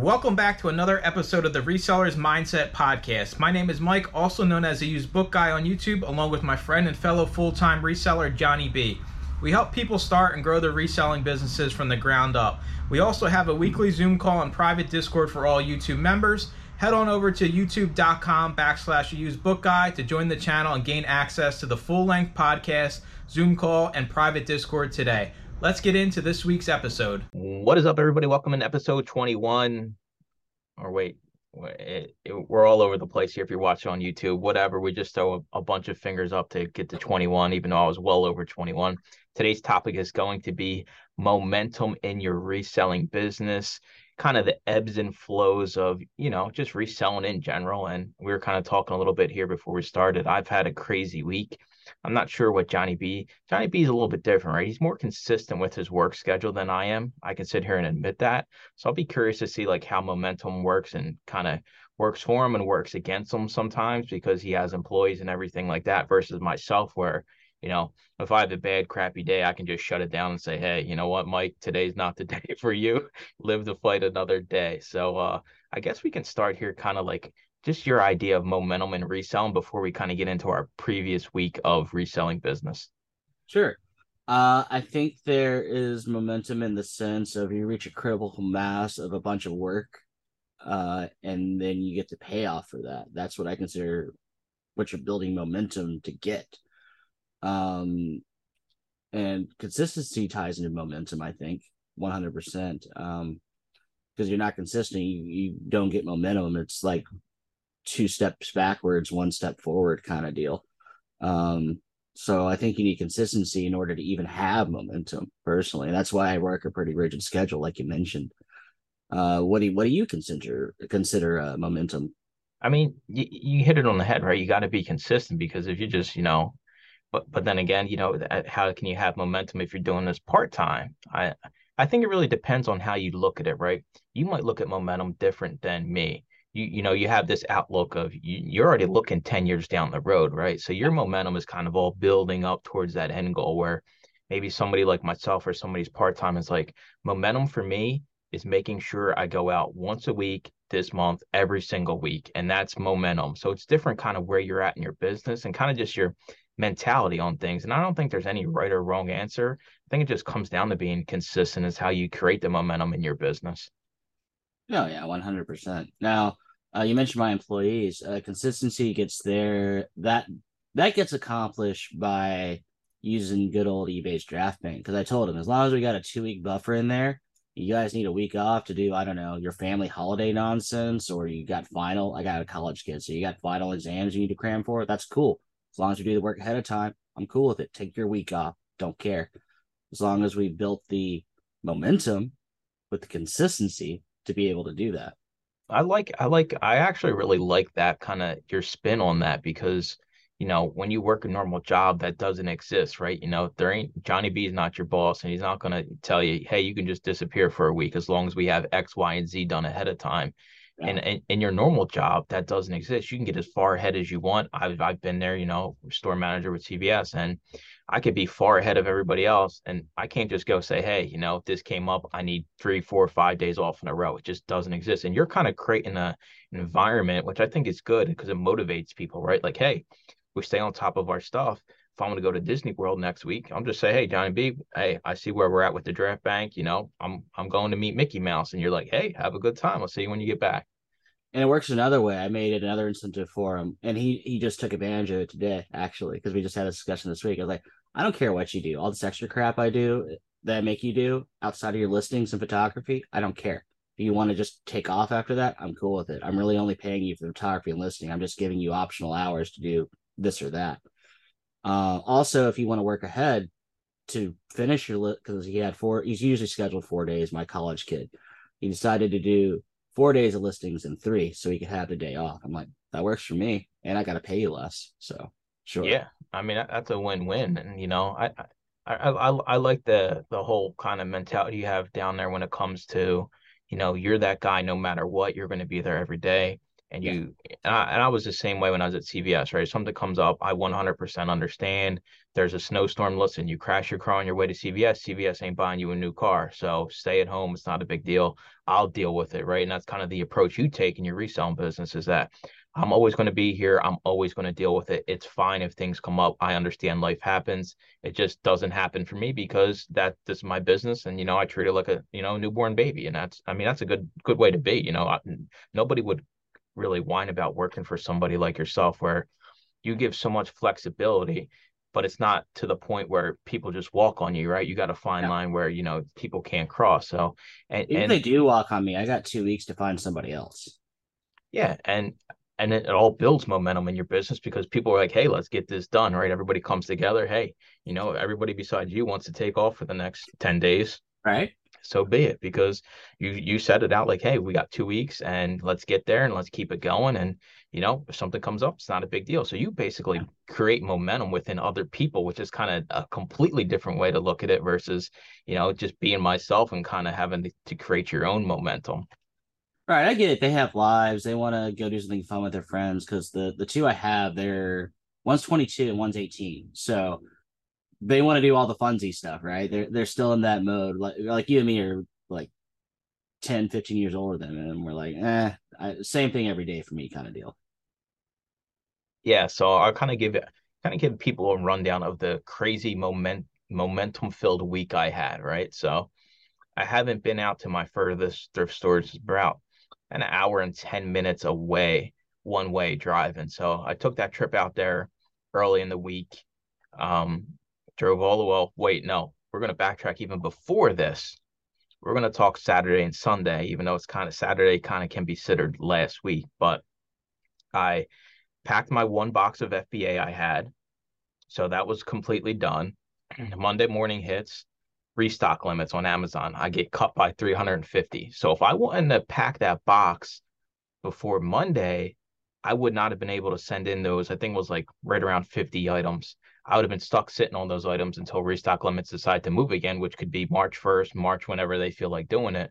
Welcome back to another episode of the Resellers Mindset Podcast. My name is Mike, also known as the Used Book Guy on YouTube, along with my friend and fellow full time reseller, Johnny B. We help people start and grow their reselling businesses from the ground up. We also have a weekly Zoom call and private Discord for all YouTube members. Head on over to youtube.com backslash used book guy to join the channel and gain access to the full length podcast, Zoom call, and private Discord today. Let's get into this week's episode. What is up, everybody? Welcome in episode 21. Or wait, it, it, we're all over the place here if you're watching on YouTube, whatever. We just throw a, a, bunch of fingers up to get to 21, even though I was well over 21. Today's topic is going to be momentum in your reselling business, kind of the ebbs and flows of, you know, just reselling in general. And we were kind of talking a little bit here before we started. I've had a crazy week. I'm not sure what Johnny B. Johnny B is a little bit different, right? He's more consistent with his work schedule than I am. I can sit here and admit that. So I'll be curious to see like how momentum works and kind of works for him and works against him sometimes because he has employees and everything like that versus myself where you know if i have a bad crappy day i can just shut it down and say hey you know what mike today's not the day for you live the fight another day so uh i guess we can start here kind of like just your idea of momentum and reselling before we kind of get into our previous week of reselling business. Sure. Uh, I think there is momentum in the sense of you reach a critical mass of a bunch of work, uh, and then you get the payoff for that. That's what I consider what you're building momentum to get. Um, and consistency ties into momentum, I think, 100%. Um, because you're not consistent, you, you don't get momentum. It's like two steps backwards, one step forward kind of deal. Um, so I think you need consistency in order to even have momentum personally. And that's why I work a pretty rigid schedule, like you mentioned. Uh, what do you, what do you consider consider uh, momentum? I mean, you, you hit it on the head, right? You got to be consistent because if you just, you know, but but then again, you know, how can you have momentum if you're doing this part time? I I think it really depends on how you look at it, right? You might look at momentum different than me you you know you have this outlook of you, you're already looking 10 years down the road right? So your momentum is kind of all building up towards that end goal where maybe somebody like myself or somebody's part-time is like momentum for me is making sure i go out once a week this month every single week and that's momentum. So it's different kind of where you're at in your business and kind of just your mentality on things and i don't think there's any right or wrong answer. I think it just comes down to being consistent is how you create the momentum in your business. Oh yeah, one hundred percent. Now, uh, you mentioned my employees. Uh, consistency gets there. That that gets accomplished by using good old eBay's draft bank. Because I told him as long as we got a two week buffer in there, you guys need a week off to do I don't know your family holiday nonsense, or you got final. I got a college kid, so you got final exams you need to cram for. That's cool. As long as we do the work ahead of time, I'm cool with it. Take your week off. Don't care. As long as we built the momentum with the consistency to be able to do that. I like I like I actually really like that kind of your spin on that because you know when you work a normal job that doesn't exist right? You know there ain't Johnny B is not your boss and he's not going to tell you hey you can just disappear for a week as long as we have X Y and Z done ahead of time. Yeah. and, and in your normal job that doesn't exist. You can get as far ahead as you want. I've I've been there you know store manager with CVS and I could be far ahead of everybody else. And I can't just go say, hey, you know, if this came up, I need three, four, five days off in a row. It just doesn't exist. And you're kind of creating a, an environment, which I think is good because it motivates people, right? Like, hey, we stay on top of our stuff. If I'm going to go to Disney World next week, I'm just say, hey, Johnny B, hey, I see where we're at with the draft bank. You know, I'm I'm going to meet Mickey Mouse, and you're like, hey, have a good time. I'll see you when you get back and it works another way. I made it another incentive for him, and he he just took advantage of it today, actually, because we just had a discussion this week. I was like, I don't care what you do, all this extra crap I do that I make you do outside of your listings and photography, I don't care. If you want to just take off after that, I'm cool with it. I'm really only paying you for the photography and listing. I'm just giving you optional hours to do this or that. Uh, also, if you want to work ahead to finish your list, because he had four, he's usually scheduled four days. My college kid, he decided to do four days of listings and three so he could have the day off. I'm like, that works for me. And I got to pay you less. So sure. Yeah. I mean, that's a win-win. And, you know, I, I, I, I like the, the whole kind of mentality you have down there when it comes to, you know, you're that guy, no matter what, you're going to be there every day. And Yeah. you and I, and I was the same way when I was at CVS, right? Something comes up, I 100% understand. There's a snowstorm. Listen, you crash your car on your way to CVS. CVS ain't buying you a new car, so stay at home. It's not a big deal. I'll deal with it, right? And that's kind of the approach you take in your reselling business. Is that I'm always going to be here. I'm always going to deal with it. It's fine if things come up. I understand life happens. It just doesn't happen for me because that this is my business, and you know I treat it like a you know newborn baby, and that's I mean that's a good good way to be. You know, I, nobody would really whine about working for somebody like yourself where you give so much flexibility but it's not to the point where people just walk on you right you got a fine Yeah. line where you know people can't cross so and, Even if and they do walk on me, I got two weeks to find somebody else. yeah and and it, it all builds momentum in your business because people are like hey let's get this done right everybody comes together hey you know everybody besides you wants to take off for the next 10 days Right? So be it because you you set it out like hey we got two weeks and let's get there and let's keep it going and you know if something comes up it's not a big deal so you basically create momentum within other people which is kind of a completely different way to look at it versus you know just being myself and kind of having to, to create your own momentum Right, I get it. They have lives. They want to go do something fun with their friends because the the two I have, they're one's 22 and one's 18. So they want to do all the funsy stuff, right? They're they're still in that mode. Like like you and me are like 10, 15 years older than them, and we're like, eh, I, same thing every day for me, kind of deal. yeah so i'll kind of give kind of give people a rundown of the crazy moment momentum filled week i had right so i haven't been out to my furthest thrift stores it's about an hour and 10 minutes away one way drive and so i took that trip out there early in the week um drove all the way wait no we're going to backtrack even before this we're going to talk saturday and sunday even though it's kind of saturday kind of can be considered last week but i packed my one box of FBA I had. So that was completely done. Hmm. Monday morning hits, restock limits on Amazon. I get cut by 350. So if I wanted to pack that box before Monday, I would not have been able to send in those. I think it was like right around 50 items. I would have been stuck sitting on those items until restock limits decide to move again, which could be March 1st, March, whenever they feel like doing it.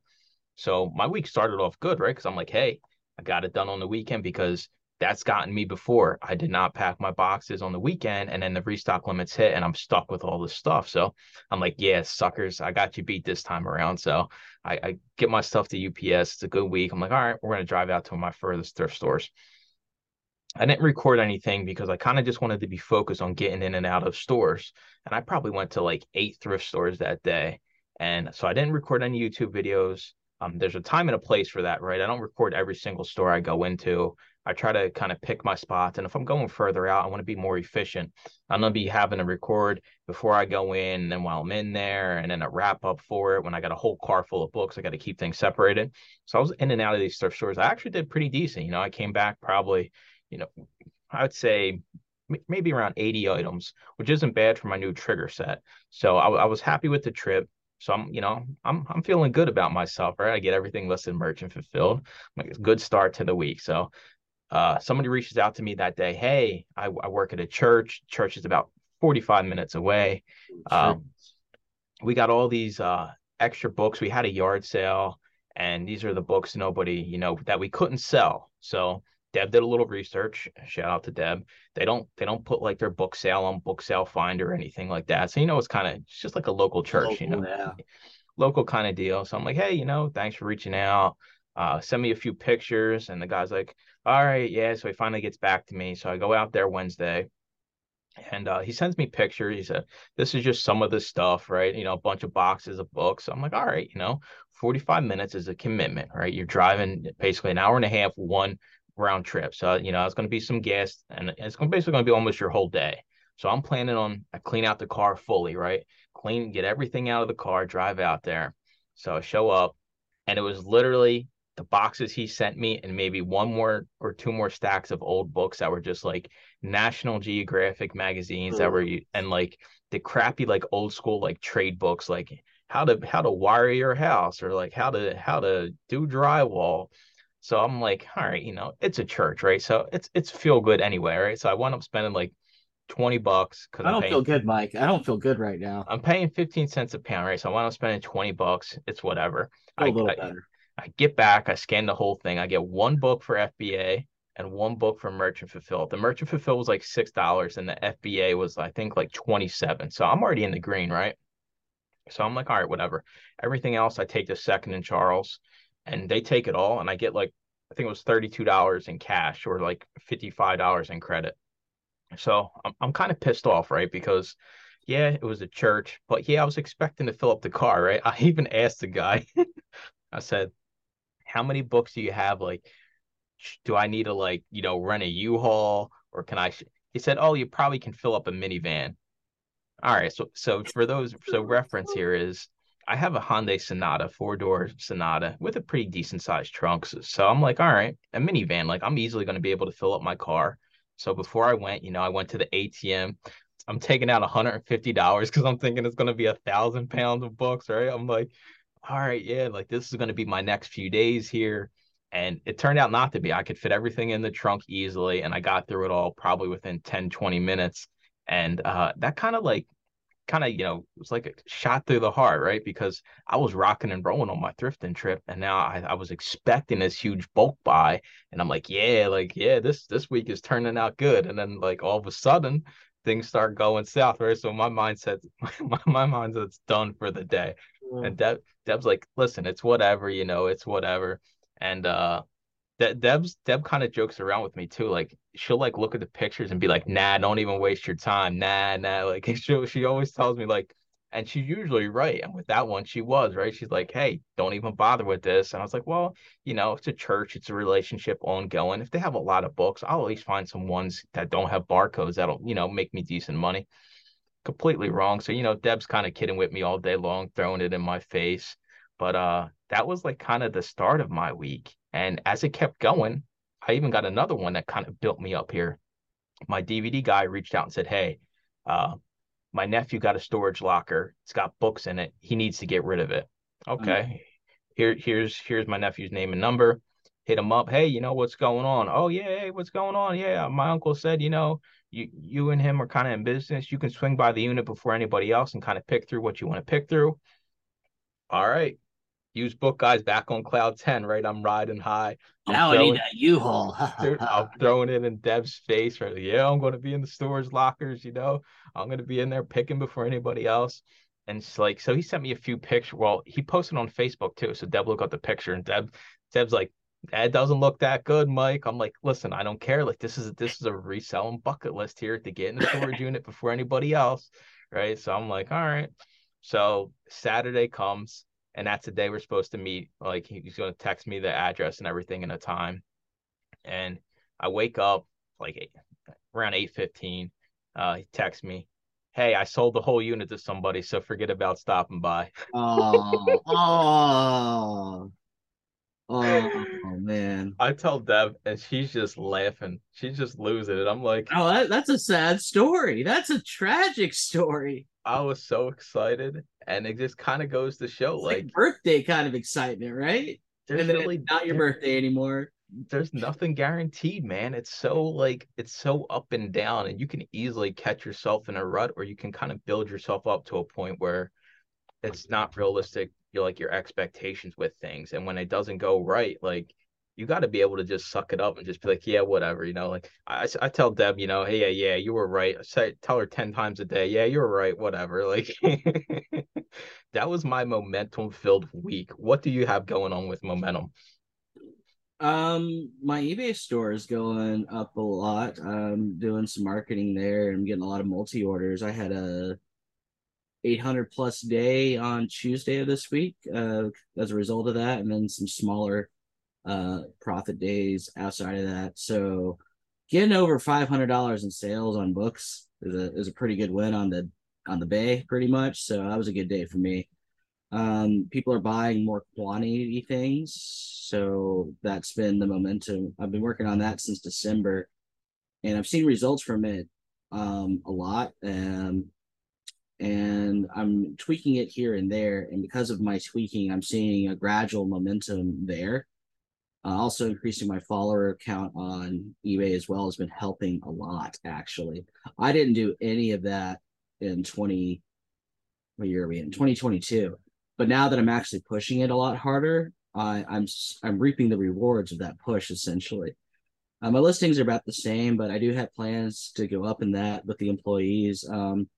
So my week started off good, right? Because I'm like, hey, I got it done on the weekend because that's gotten me before. I did not pack my boxes on the weekend and then the restock limits hit and I'm stuck with all this stuff. So I'm like, yeah, suckers, I got you beat this time around. So I, I get my stuff to UPS. It's a good week. I'm like, all right, we're going to drive out to my furthest thrift stores. I didn't record anything because I kind of just wanted to be focused on getting in and out of stores. And I probably went to like eight thrift stores that day. And so I didn't record any YouTube videos. Um, there's a time and a place for that, right? I don't record every single store I go into. I try to kind of pick my spots. And if I'm going further out, I want to be more efficient. I'm going to be having to record before I go in and then while I'm in there and then a wrap up for it. When I got a whole car full of books, I got to keep things separated. So I was in and out of these thrift stores. I actually did pretty decent. You know, I came back probably, you know, I would say maybe around 80 items, which isn't bad for my new trigger set. So I, I was happy with the trip. So I'm, you know, I'm I'm feeling good about myself, right? I get everything listed, merchant fulfilled. Like it's a good start to the week. So uh, somebody reaches out to me that day. Hey, I, I work at a church. Church is about 45 minutes away. Um, we got all these uh, extra books. We had a yard sale, and these are the books nobody, you know, that we couldn't sell. So Deb did a little research. Shout out to Deb. They don't they don't put like their book sale on book sale finder or anything like that. So you know it's kind of it's just like a local church, you know, Local, yeah. local kind of deal. So I'm like, hey, you know, thanks for reaching out. Uh, send me a few pictures. And the guy's like, all right, yeah. So he finally gets back to me. So I go out there Wednesday. And uh, he sends me pictures. He said, This is just some of the stuff, right? You know, a bunch of boxes of books. I'm like, All right, you know, 45 minutes is a commitment, right? You're driving basically an hour and a half, one round trip. So, you know, it's going to be some gas and it's going basically going to be almost your whole day. So I'm planning on I clean out the car fully, right? Clean, get everything out of the car, drive out there. So I show up and it was literally the boxes he sent me and maybe one more or two more stacks of old books that were just like National Geographic magazines that were mm-hmm. and like the crappy like old school like trade books like how to how to wire your house or like how to how to do drywall. So I'm like, all right, you know, it's a church, right? So it's it's feel good anyway, right? So I wound up spending like 20 bucks because I don't paying, feel good, Mike. I don't feel good right now. I'm paying 15 cents a pound, right? So I wound up spending 20 bucks. It's whatever. I a little I- better. I get back, I scan the whole thing. I get one book for FBA and one book for Merchant Fulfill. The Merchant Fulfill was like six dollars, and the FBA was I think like twenty seven. So I'm already in the green, right? So I'm like, all right, whatever. Everything else I take to Second and Charles, and they take it all, and I get like I think it was thirty two dollars in cash or like fifty five dollars in credit. So I'm I'm kind of pissed off, right? Because yeah, it was a church, but yeah, I was expecting to fill up the car, right? I even asked the guy, I said, how many books do you have? Like, do I need to like, you know, rent a U-Haul or can I? He said, oh, you probably can fill up a minivan. All right, so so for those, so reference here is I have a Hyundai Sonata, four door Sonata with a pretty decent sized trunk. So, so I'm like, all right, a minivan, like I'm easily going to be able to fill up my car. So before I went, you know, I went to the ATM. I'm taking out $150 because I'm thinking it's going to be a thousand pounds of books, right? I'm like, all right, yeah, like this is going to be my next few days here. And it turned out not to be. I could fit everything in the trunk easily. And I got through it all probably within 10, 20 minutes. And uh, that kind of like, kind of, you know, it was like a shot through the heart, right? Because I was rocking and rolling on my thrifting trip. And now I, I was expecting this huge bulk buy. And I'm like, yeah, like, yeah, this this week is turning out good. And then like all of a sudden, things start going south, right? So my mindset, my, my mindset's done for the day. Mm. And Deb, Deb's like, listen, it's whatever, you know, it's whatever. And uh De- Deb's Deb kind of jokes around with me too. Like she'll like look at the pictures and be like, nah, don't even waste your time. Nah, nah. Like she she always tells me like, and she's usually right. And with that one, she was right. She's like, hey, don't even bother with this. And I was like, well, you know, it's a church, it's a relationship ongoing. If they have a lot of books, I'll at least find some ones that don't have barcodes that'll, you know, make me decent money. Completely wrong. So, you know, Deb's kind of kidding with me all day long, throwing it in my face. But uh that was like kind of the start of my week. And as it kept going, I even got another one that kind of built me up here. My DVD guy reached out and said, Hey, uh, my nephew got a storage locker. It's got books in it. He needs to get rid of it. Okay. Mm-hmm. Here, here's here's my nephew's name and number. Hit him up. Hey, you know what's going on? Oh yeah, hey, what's going on? Yeah, my uncle said, you know, you you and him are kind of in business. You can swing by the unit before anybody else and kind of pick through what you want to pick through. All right use book guys back on cloud 10 right? I'm riding high. I'm now throwing, i need that u-haul. I'm throwing it in deb's face right? Yeah i'm going to be in the storage lockers you know? I'm going to be in there picking before anybody else. And it's like so he sent me a few pictures well he posted on facebook too so deb looked at the picture and deb deb's like that doesn't look that good mike. I'm like listen i don't care. Like this is this is a reselling bucket list here to get in the storage unit before anybody else right? So i'm like all right. So saturday comes and that's the day we're supposed to meet. Like he's going to text me the address and everything in a time. And I wake up like eight, around eight fifteen. Uh, he texts me, "Hey, I sold the whole unit to somebody, so forget about stopping by." Oh, oh, oh, man! I tell Deb, and she's just laughing. She's just losing it. I'm like, "Oh, that, that's a sad story. That's a tragic story." I was so excited, and it just kind of goes to show it's like, like birthday kind of excitement, right? And then really not your birthday anymore. There's nothing guaranteed, man. It's so like it's so up and down, and you can easily catch yourself in a rut, or you can kind of build yourself up to a point where it's not realistic. You're like your expectations with things, and when it doesn't go right, like you got to be able to just suck it up and just be like, yeah, whatever, you know. Like I, I tell Deb, you know, hey, yeah, yeah, you were right. I say, tell her ten times a day, yeah, you were right, whatever. Like that was my momentum filled week. What do you have going on with momentum? Um, my eBay store is going up a lot. I'm doing some marketing there. I'm getting a lot of multi orders. I had a 800 plus day on Tuesday of this week uh, as a result of that, and then some smaller uh profit days outside of that. So getting over five hundred dollars in sales on books is a is a pretty good win on the on the bay, pretty much. So that was a good day for me. Um, people are buying more quantity things, so that's been the momentum. I've been working on that since December, and I've seen results from it um, a lot. Um, and I'm tweaking it here and there, and because of my tweaking, I'm seeing a gradual momentum there. Uh, also, increasing my follower count on eBay as well has been helping a lot. Actually, I didn't do any of that in twenty. What year are we in? Twenty twenty two. But now that I'm actually pushing it a lot harder, I, I'm I'm reaping the rewards of that push essentially. Uh, my listings are about the same, but I do have plans to go up in that with the employees. Um,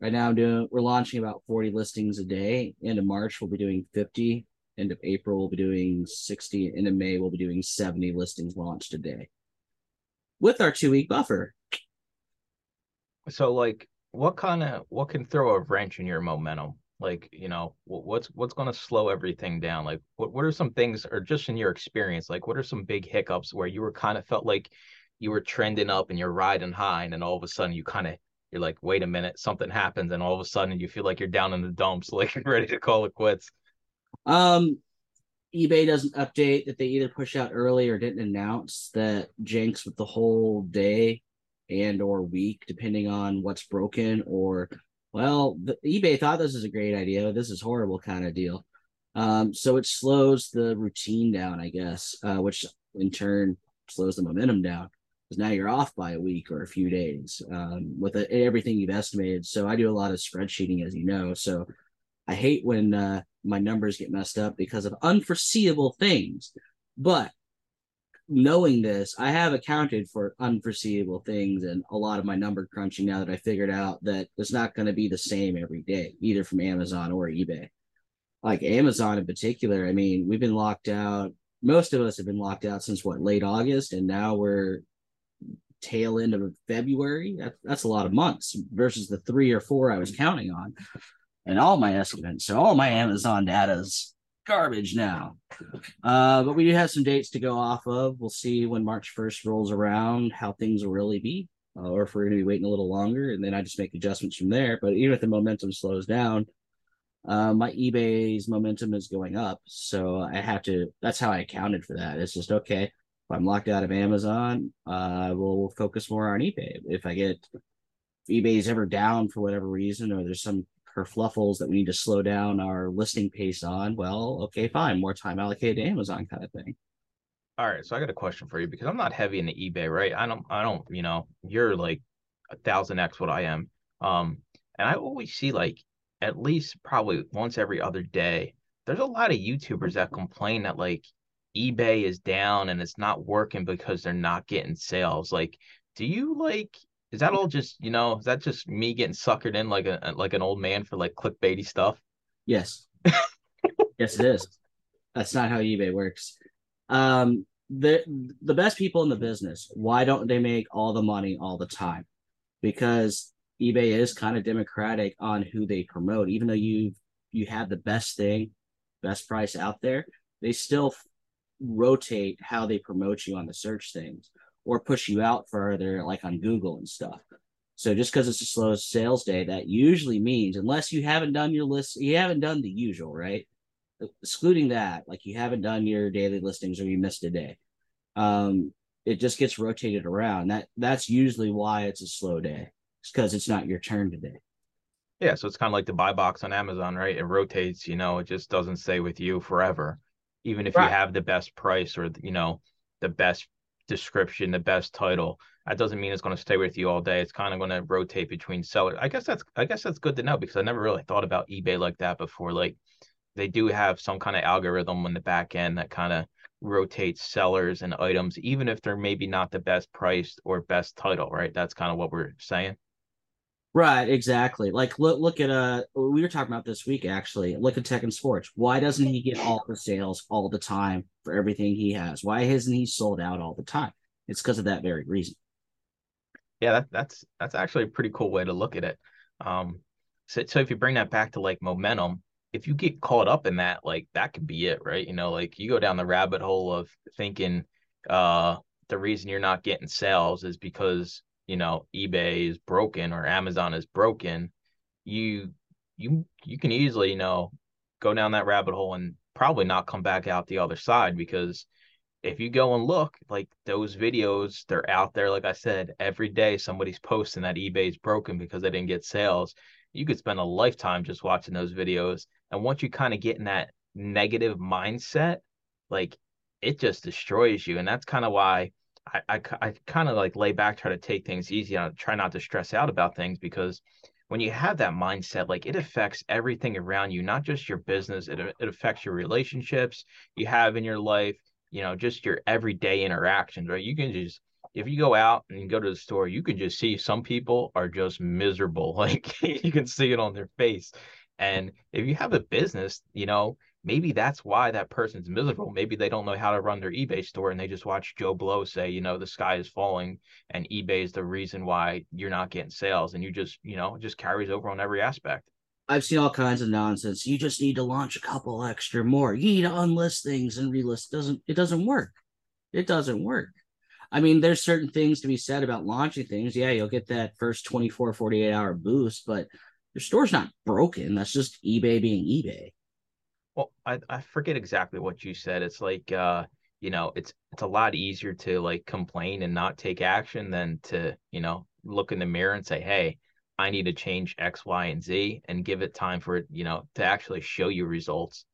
right now, I'm doing we're launching about 40 listings a day. End of March, we'll be doing 50. End of April, we'll be doing 60. End of May, we'll be doing 70 listings launched a day with our two week buffer. So, like, what kind of what can throw a wrench in your momentum? Like, you know, what's what's going to slow everything down? Like, what what are some things, or just in your experience, like, what are some big hiccups where you were kind of felt like you were trending up and you're riding high, and then all of a sudden you kind of you're like, wait a minute, something happens, and all of a sudden you feel like you're down in the dumps, like ready to call it quits. Um, eBay doesn't update that they either push out early or didn't announce that jinx with the whole day and or week, depending on what's broken or well, the, eBay thought this is a great idea. This is horrible kind of deal. Um, so it slows the routine down, I guess, uh, which in turn slows the momentum down because now you're off by a week or a few days um, with a, everything you've estimated. So I do a lot of spreadsheeting, as you know. So I hate when uh, my numbers get messed up because of unforeseeable things. But knowing this, I have accounted for unforeseeable things and a lot of my number crunching now that I figured out that it's not going to be the same every day, either from Amazon or eBay. Like Amazon in particular, I mean, we've been locked out. Most of us have been locked out since what, late August, and now we're tail end of February. That, that's a lot of months versus the three or four I was counting on and all my estimates. So all my Amazon data's garbage now. Uh, but we do have some dates to go off of. We'll see when March 1st rolls around how things will really be, uh, or if we're going to be waiting a little longer, and then I just make adjustments from there. But even if the momentum slows down, uh, my eBay's momentum is going up. So I have to, that's how I accounted for that. It's just, okay, if I'm locked out of Amazon, uh, I will focus more on eBay. If I get, if eBay's ever down for whatever reason, or there's some kerfluffles that we need to slow down our listing pace on, well, okay, fine, more time allocated to Amazon kind of thing. All right, so I got a question for you because I'm not heavy into eBay, right? I don't, I don't, you know, you're like a thousand x what I am, um, and I always see like at least probably once every other day. There's a lot of YouTubers that complain that like eBay is down and it's not working because they're not getting sales. Like, do you like is that all just you know? Is that just me getting suckered in like a like an old man for like clickbaity stuff? Yes. yes, it is. That's not how eBay works. Um, the the best people in the business. Why don't they make all the money all the time? Because eBay is kind of democratic on who they promote. Even though you you have the best thing, best price out there, they still rotate how they promote you on the search things or push you out further, like on Google and stuff. So just because it's a slow sales day, that usually means unless you haven't done your list, you haven't done the usual, right? Excluding that, like you haven't done your daily listings or you missed a day. Um, it just gets rotated around. That that's usually why it's a slow day. It's because it's not your turn today. Yeah, so it's kind of like the buy box on Amazon, right? It rotates, you know, it just doesn't stay with you forever. Even if right. you have the best price or you know, the best description, the best title. That doesn't mean it's going to stay with you all day. It's kind of going to rotate between sellers. I guess that's I guess that's good to know because I never really thought about eBay like that before. Like they do have some kind of algorithm on the back end that kind of rotates sellers and items, even if they're maybe not the best priced or best title, right? That's kind of what we're saying. Right, exactly. Like look look at uh we were talking about this week actually. Look at Tekken Sports. Why doesn't he get all the sales all the time for everything he has? Why hasn't he sold out all the time? It's because of that very reason. Yeah, that, that's that's actually a pretty cool way to look at it. Um so, so if you bring that back to like momentum, if you get caught up in that, like that could be it, right? You know, like you go down the rabbit hole of thinking uh the reason you're not getting sales is because you know ebay is broken or amazon is broken you you you can easily you know go down that rabbit hole and probably not come back out the other side because if you go and look like those videos they're out there like i said every day somebody's posting that ebay's broken because they didn't get sales. You could spend a lifetime just watching those videos and once you kind of get in that negative mindset like it just destroys you and that's kind of why I, I, I kind of like lay back, try to take things easy, and try not to stress out about things because when you have that mindset, like it affects everything around you, not just your business, it, it affects your relationships you have in your life, you know, just your everyday interactions, right? You can just, if you go out and go to the store, you can just see some people are just miserable. Like you can see it on their face. And if you have a business, you know, maybe that's why that person's miserable. Maybe they don't know how to run their eBay store and they just watch Joe Blow say, you know, the sky is falling and eBay is the reason why you're not getting sales. And you just, you know, just carries over on every aspect. I've seen all kinds of nonsense. You just need to launch a couple extra more. You need to unlist things and relist. Doesn't it doesn't work. It doesn't work. I mean, there's certain things to be said about launching things. Yeah, you'll get that first 24, 48 hour boost, but your store's not broken. That's just eBay being eBay. Well, I, I forget exactly what you said. It's like uh, you know, it's it's a lot easier to like complain and not take action than to, you know, look in the mirror and say, Hey, I need to change X, Y, and Z and give it time for it, you know, to actually show you results.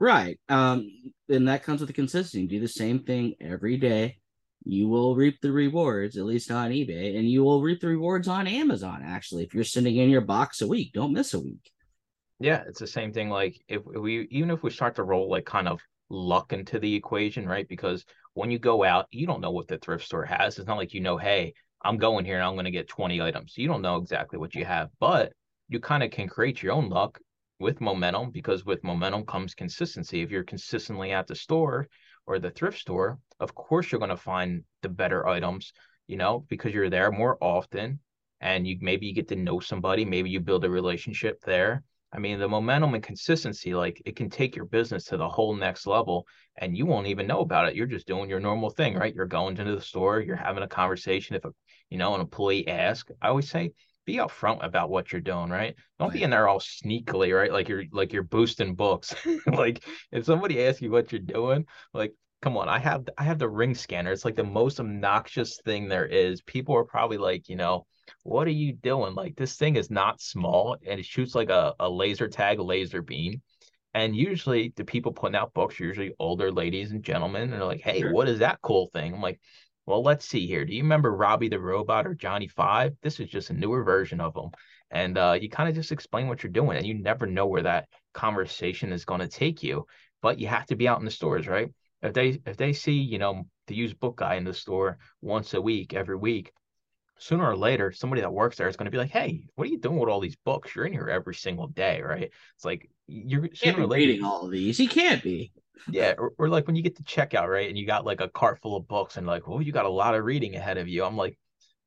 Right. Um, and that comes with the consistency. Do the same thing every day. You will reap the rewards, at least on eBay, and you will reap the rewards on Amazon. Actually, if you're sending in your box a week, don't miss a week. Yeah, it's the same thing. Like if we even if we start to roll like kind of luck into the equation, right? Because when you go out, you don't know what the thrift store has. It's not like you know, hey, I'm going here and I'm going to get 20 items. You don't know exactly what you have, but you kind of can create your own luck with momentum because with momentum comes consistency. If you're consistently at the store or the thrift store, of course you're going to find the better items, you know, because you're there more often and you maybe you get to know somebody, maybe you build a relationship there I mean, the momentum and consistency, like it can take your business to the whole next level and you won't even know about it. You're just doing your normal thing, right? You're going into the store, you're having a conversation. If a, you know, an employee asks, I always say, be upfront about what you're doing, right? Don't be in there all sneakily, right? Like you're like you're boosting books. like if somebody asks you what you're doing, like come on, I have I have the ring scanner. It's like the most obnoxious thing there is. People are probably like, you know, what are you doing? Like this thing is not small and it shoots like a, a laser tag laser beam. And usually the people putting out books are usually older ladies and gentlemen. And they're like, hey, sure. what is that cool thing? I'm like, well, let's see here. Do you remember Robby the Robot or Johnny Five? This is just a newer version of them. And uh, you kind of just explain what you're doing, and you never know where that conversation is going to take you. But you have to be out in the stores, right? If they if they see, you know, the used book guy in the store once a week, every week, sooner or later, somebody that works there is going to be like, "Hey, what are you doing with all these books? You're in here every single day, right?" It's like you're sooner or later reading all of these. He can't be. Yeah, or, or, like when you get to checkout, right, and you got like a cart full of books, and like, "Oh, you got a lot of reading ahead of you." I'm like,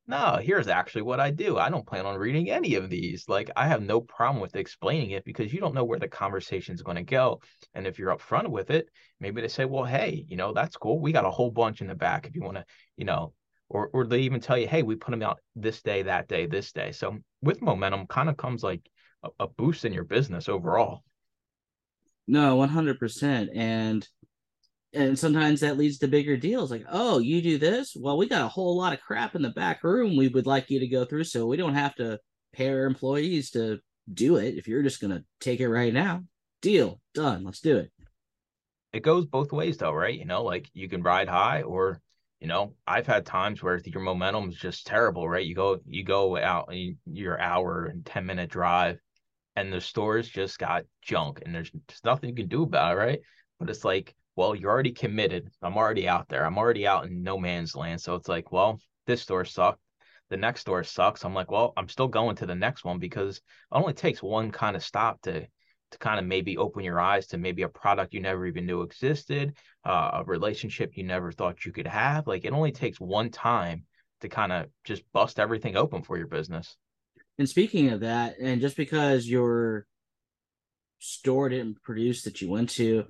"No, here's actually what I do. I don't plan on reading any of these. Like, I have no problem with explaining it because you don't know where the conversation is going to go. And if you're upfront with it, maybe they say, "Well, hey, you know, that's cool. We got a whole bunch in the back if you want to, you know." Or or they even tell you, hey, we put them out this day, that day, this day. So with momentum, kind of comes like a, a boost in your business overall. No, one hundred percent, and and sometimes that leads to bigger deals. Like, oh, you do this? Well, we got a whole lot of crap in the back room. We would like you to go through, so we don't have to pay our employees to do it. If you're just gonna take it right now, deal done. Let's do it. It goes both ways, though, right? You know, like you can ride high or you know, I've had times where your momentum is just terrible, right? You go you go out your hour and 10 minute drive and the stores just got junk and there's just nothing you can do about it, right? But it's like, well, you're already committed. I'm already out there. I'm already out in no man's land. So it's like, well, this store sucked. The next store sucks. I'm like, well, I'm still going to the next one because it only takes one kind of stop to to kind of maybe open your eyes to maybe a product you never even knew existed, uh, a relationship you never thought you could have. Like it only takes one time to kind of just bust everything open for your business. And speaking of that, and just because your store didn't produce that you went to,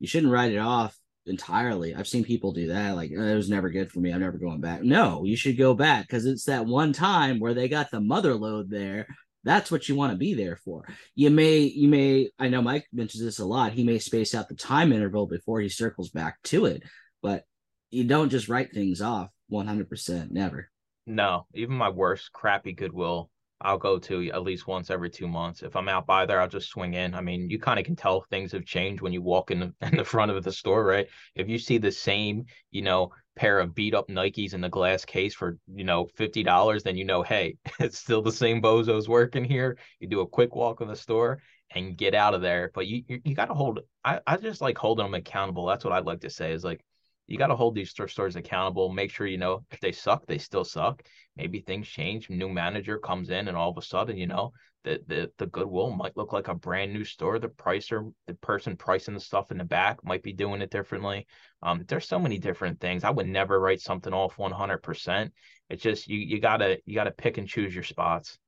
you shouldn't write it off entirely. I've seen people do that. Like, it was never good for me. I'm never going back. No, you should go back because it's that one time where they got the mother load there that's what you want to be there for. You may, you may, I know Mike mentions this a lot. He may space out the time interval before he circles back to it, but you don't just write things off 100%. Never. No, even my worst crappy Goodwill, I'll go to at least once every two months. If I'm out by there, I'll just swing in. I mean, you kind of can tell things have changed when you walk in the, in the front of the store, right? If you see the same, you know, pair of beat up Nikes in the glass case for you know fifty dollars, then you know, hey, it's still the same bozos working here. You do a quick walk in the store and get out of there. But you you, you got to hold. I I just like holding them accountable. That's what I'd like to say. Is like you got to hold these thrift stores accountable. Make sure you know if they suck, they still suck. Maybe things change. New manager comes in, and all of a sudden, you know, the the the Goodwill might look like a brand new store. The pricer, the person pricing the stuff in the back might be doing it differently. Um, there's so many different things. I would never write something off 100%. It's just you you gotta you gotta pick and choose your spots.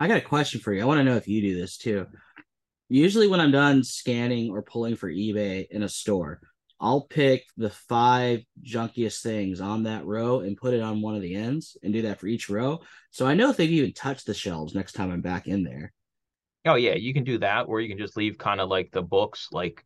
I got a question for you. I want to know if you do this too. Usually, when I'm done scanning or pulling for eBay in a store, I'll pick the five junkiest things on that row and put it on one of the ends and do that for each row. So I know if they've even touched the shelves next time I'm back in there. Oh yeah, you can do that, or you can just leave kind of like the books, like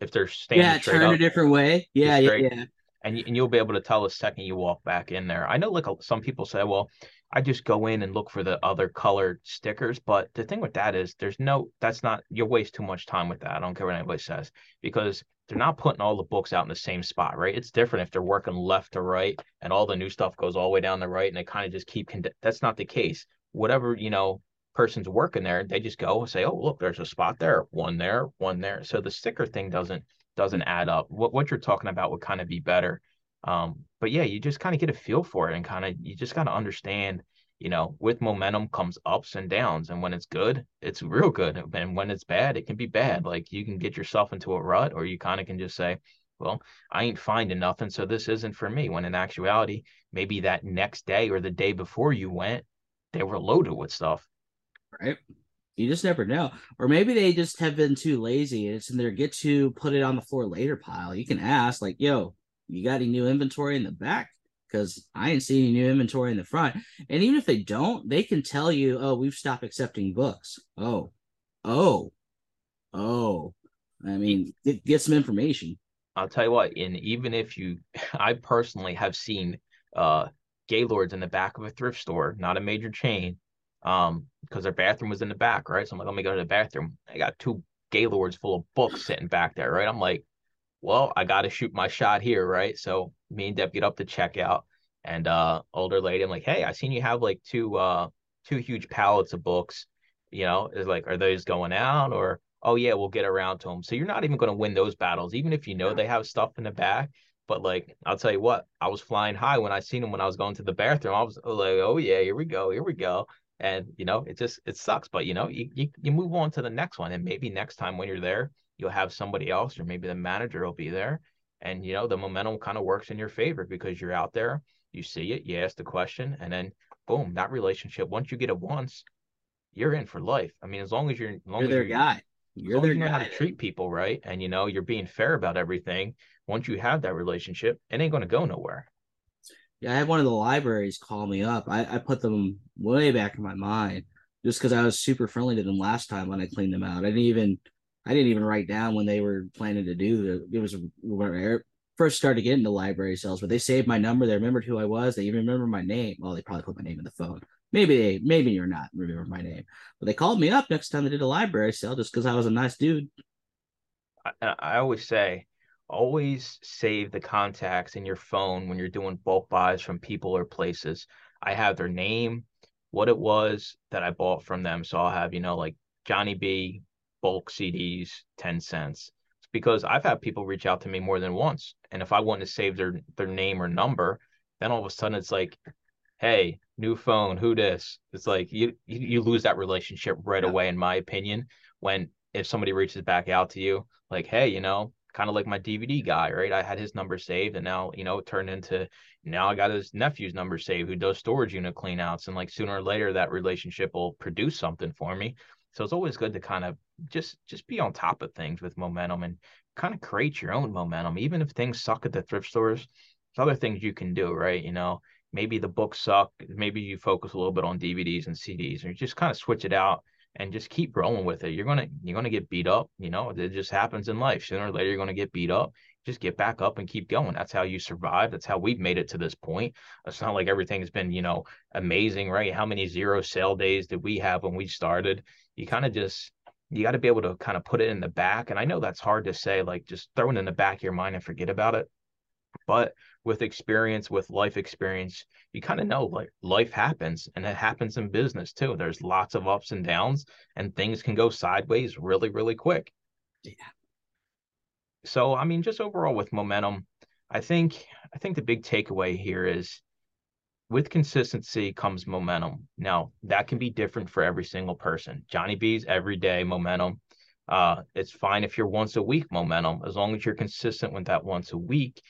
if they're standing yeah, turn up, a different way. Yeah, yeah, yeah. and you, and you'll be able to tell the second you walk back in there. I know like some people say, well, I just go in and look for the other colored stickers, but the thing with that is there's no that's not you waste too much time with that. I don't care what anybody says because they're not putting all the books out in the same spot, right? It's different if they're working left to right and all the new stuff goes all the way down the right and they kind of just keep con- that's not the case. Whatever, you know, person's working there, they just go and say, "Oh, look, there's a spot there, one there, one there." So the sticker thing doesn't doesn't add up. What what you're talking about would kind of be better. Um, but yeah, you just kind of get a feel for it and kind of you just got to understand you know, with momentum comes ups and downs. And when it's good, it's real good. And when it's bad, it can be bad. Like you can get yourself into a rut, or you kind of can just say, well, I ain't finding nothing. So this isn't for me. When in actuality, maybe that next day or the day before you went, they were loaded with stuff. Right. You just never know. Or maybe they just have been too lazy and it's in their get to put it on the floor later pile. You can ask, like, yo, you got any new inventory in the back? because I ain't seeing any new inventory in the front. And even if they don't, they can tell you, oh, we've stopped accepting books. Oh, oh, oh. I mean, get, get some information. I'll tell you what, and even if you, I personally have seen uh Gaylords in the back of a thrift store, not a major chain, um, because their bathroom was in the back, right? So I'm like, let me go to the bathroom. I got two Gaylords full of books sitting back there, right? I'm like, well, I got to shoot my shot here, right? So me and Deb get up to checkout, and uh, older lady, I'm like, hey, I seen you have like two uh two huge pallets of books. You know, is like, are those going out or? Oh yeah, we'll get around to them. So you're not even going to win those battles, even if you know they have stuff in the back. But like, I'll tell you what, I was flying high when I seen them when I was going to the bathroom. I was like, oh yeah, here we go, here we go. And you know, it just it sucks, but you know, you, you you move on to the next one, and maybe next time when you're there, you'll have somebody else, or maybe the manager will be there, and you know, the momentum kind of works in your favor because you're out there, you see it, you ask the question, and then boom, that relationship. Once you get it once, you're in for life. I mean, as long as you're, as long You're as their you're, guy. You're their you know how to treat people right, and you know you're being fair about everything. Once you have that relationship, it ain't going to go nowhere. Yeah, I had one of the libraries call me up. I, I put them way back in my mind just because I was super friendly to them last time when I cleaned them out. I didn't even I didn't even write down when they were planning to do the it was when I first started getting to library sales, but they saved my number, they remembered who I was, they even remember my name. Well, they probably put my name in the phone. Maybe they maybe you're not remember my name. But they called me up next time they did a library sale just because I was a nice dude. I, I always say, always save the contacts in your phone when you're doing bulk buys from people or places. I have their name, what it was that I bought from them. So I'll have, you know, like Johnny B, bulk CDs, 10 cents. It's because I've had people reach out to me more than once. And if I want to save their their name or number, then all of a sudden it's like, hey, new phone, who this? It's like you you, lose that relationship right Yeah. away, in my opinion, when if somebody reaches back out to you, like, hey, you know, kind of like my DVD guy, right? I had his number saved and now, you know, it turned into now I got his nephew's number saved who does storage unit cleanouts. And like sooner or later that relationship will produce something for me. So it's always good to kind of just just be on top of things with momentum and kind of create your own momentum. Even if things suck at the thrift stores, there's other things you can do, right? You know, maybe the books suck. Maybe you focus a little bit on DVDs and CDs, and just kind of switch it out and just keep rolling with it. You're gonna you're gonna get beat up. You know, it just happens in life. Sooner or later, you're gonna get beat up. Just get back up and keep going. That's how you survive. That's how we've made it to this point. It's not like everything's been, you know, amazing, right? How many zero sale days did we have when we started? You kind of just you got to be able to kind of put it in the back. And I know that's hard to say, like just throw it in the back of your mind and forget about it. But with experience, with life experience, you kind of know like life happens and it happens in business too. There's lots of ups and downs and things can go sideways really, really quick. Yeah. So I mean, just overall with momentum, I think I think the big takeaway here is with consistency comes momentum. Now that can be different for every single person. Johnny B's everyday momentum. Uh, it's fine if you're once a week momentum, as long as you're consistent with that once a week,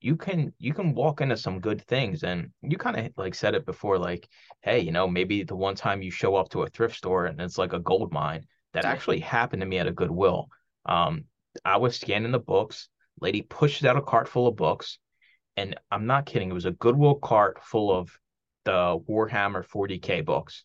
you can you can walk into some good things. And you kind of like said it before, like, hey, you know, maybe the one time you show up to a thrift store and it's like a gold mine. That actually happened to me at a Goodwill. Um, I was scanning the books. Lady pushes out a cart full of books, and I'm not kidding. It was a Goodwill cart full of the Warhammer 40k books.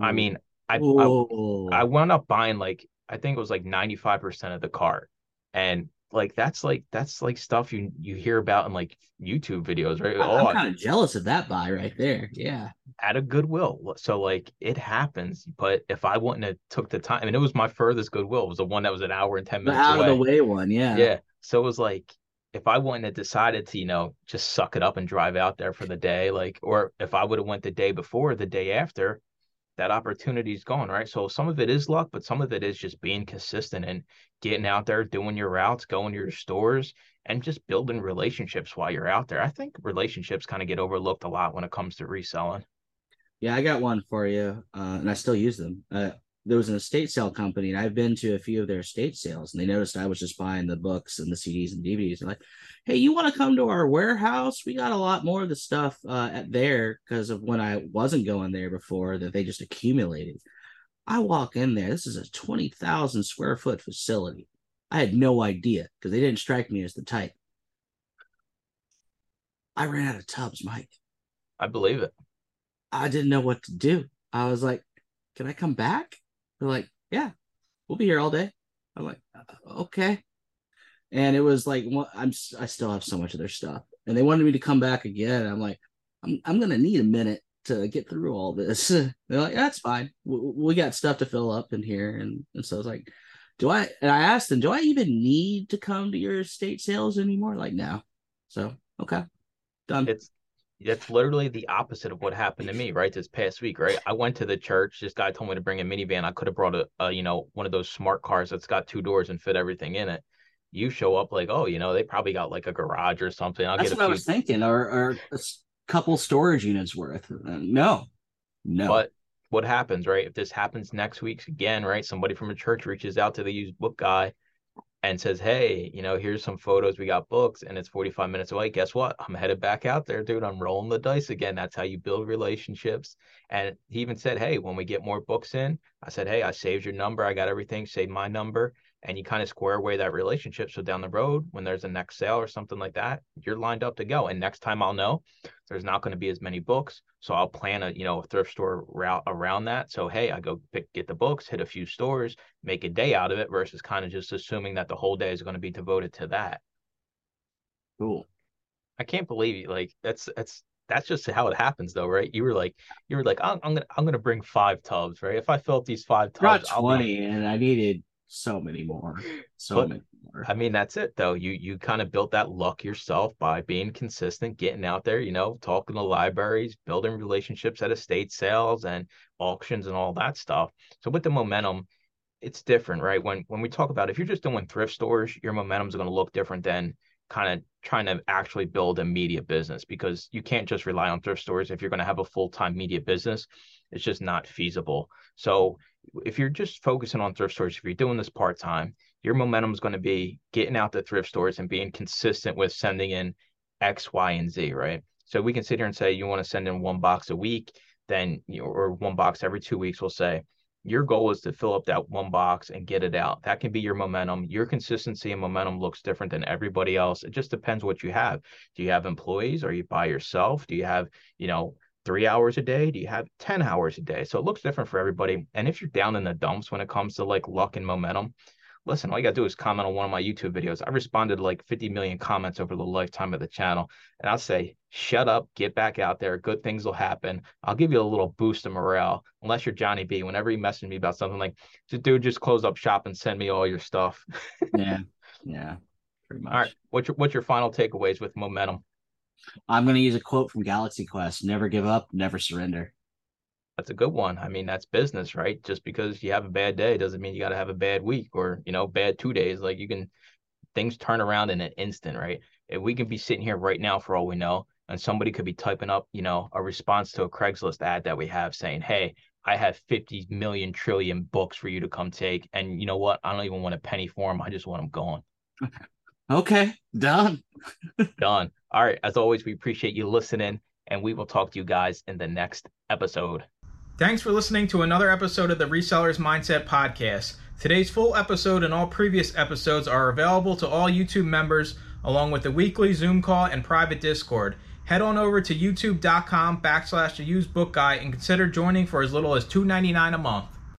I mean, I, I I wound up buying like I think it was like 95% of the cart. And like that's like that's like stuff you you hear about in like YouTube videos, right? I'm oh, kind of jealous of that buy right there. Yeah. At a Goodwill. So like it happens, but if I wouldn't have took the time, I mean it was my furthest Goodwill. It was the one that was an hour and 10 minutes. The out away. of the way one, yeah. Yeah. So it was like if I wouldn't have decided to, you know, just suck it up and drive out there for the day, like, or if I would have went the day before, the day after, that opportunity is gone, right? So some of it is luck, but some of it is just being consistent and getting out there, doing your routes, going to your stores, and just building relationships while you're out there. I think relationships kind of get overlooked a lot when it comes to reselling. Yeah, I got one for you, uh, and I still use them. Uh, there was an estate sale company, and I've been to a few of their estate sales, and they noticed I was just buying the books and the CDs and DVDs. They're like, "Hey, you want to come to our warehouse? We got a lot more of the stuff uh, at there because of when I wasn't going there before that they just accumulated." I walk in there. This is a twenty thousand square foot facility. I had no idea because they didn't strike me as the type. I ran out of tubs, Mike. I believe it. I didn't know what to do. I was like, "Can I come back?" They're like, yeah, we'll be here all day. I'm like, uh, okay. And it was like, well, I'm I still have so much of their stuff, and they wanted me to come back again. I'm like, I'm I'm gonna need a minute to get through all this. They're like, that's fine. We, we got stuff to fill up in here, and and so I was like, do I? And I asked them, do I even need to come to your estate sales anymore? Like, no. So okay, done. It's that's literally the opposite of what happened to me right this past week right? I went to the church this guy told me to bring a minivan i could have brought a, a, you know one of those smart cars that's got two doors and fit everything in it. You show up like oh you know they probably got like a garage or something I'll that's what few... i was thinking or, or a couple storage units worth uh, no no. But what happens right if this happens next week again right somebody from a church reaches out to the used book guy and says, Hey, you know, here's some photos. We got books and it's 45 minutes away. Guess what? I'm headed back out there, dude. I'm rolling the dice again. That's how you build relationships. And he even said, Hey, when we get more books in, I said, Hey, I saved your number. I got everything. Save my number and you kind of square away that relationship. So down the road, when there's a next sale or something like that, you're lined up to go. And next time I'll know there's not going to be as many books. So I'll plan a, you know, a thrift store route around that. So hey, I go pick get the books, hit a few stores, make a day out of it versus kind of just assuming that the whole day is going to be devoted to that. Cool. I can't believe you. Like that's that's that's just how it happens though, right? You were like, you were like, I'm, I'm gonna, I'm gonna bring five tubs, right? If I fill up these five tubs, Got twenty, be... and I needed so many more so but, many more. I mean that's it though. You you kind of built that luck yourself by being consistent getting out there you know talking to libraries building relationships at estate sales and auctions and all that stuff. So with the momentum it's different right? When when we talk about if you're just doing thrift stores your momentum is going to look different than kind of trying to actually build a media business because you can't just rely on thrift stores if you're going to have a full-time media business it's just not feasible so if you're just focusing on thrift stores, if you're doing this part time, your momentum is going to be getting out the thrift stores and being consistent with sending in X, Y, and Z, right? So we can sit here and say you want to send in one box a week, then or one box every two weeks. We'll say your goal is to fill up that one box and get it out. That can be your momentum. Your consistency and momentum looks different than everybody else. It just depends what you have. Do you have employees? Are you by yourself? Do you have, you know, three hours a day? Do you have 10 hours a day? So it looks different for everybody. And if you're down in the dumps when it comes to like luck and momentum, listen, all you got to do is comment on one of my YouTube videos. I responded to like 50 million comments over the lifetime of the channel. And I'll say, shut up, get back out there. Good things will happen. I'll give you a little boost of morale. Unless you're Johnny B, whenever you message me about something like, dude, just close up shop and send me all your stuff. yeah. Yeah. pretty much. All right. What's your what's your final takeaways with momentum? I'm going to use a quote from Galaxy Quest: "Never give up, never surrender." That's a good one. I mean, that's business, right? Just because you have a bad day doesn't mean you got to have a bad week or, you know, bad two days. Like you can, things turn around in an instant, right? If we can be sitting here right now for all we know, and somebody could be typing up, you know, a response to a Craigslist ad that we have saying, hey, I have 50 million trillion books for you to come take. And you know what? I don't even want a penny for them. I just want them gone. Okay, done. Done. All right. As always, we appreciate you listening, and we will talk to you guys in the next episode. Thanks for listening to another episode of the Resellers Mindset Podcast. Today's full episode and all previous episodes are available to all YouTube members, along with the weekly Zoom call and private Discord. Head on over to youtube.com backslash the used book guy and consider joining for as little as $2.99 a month.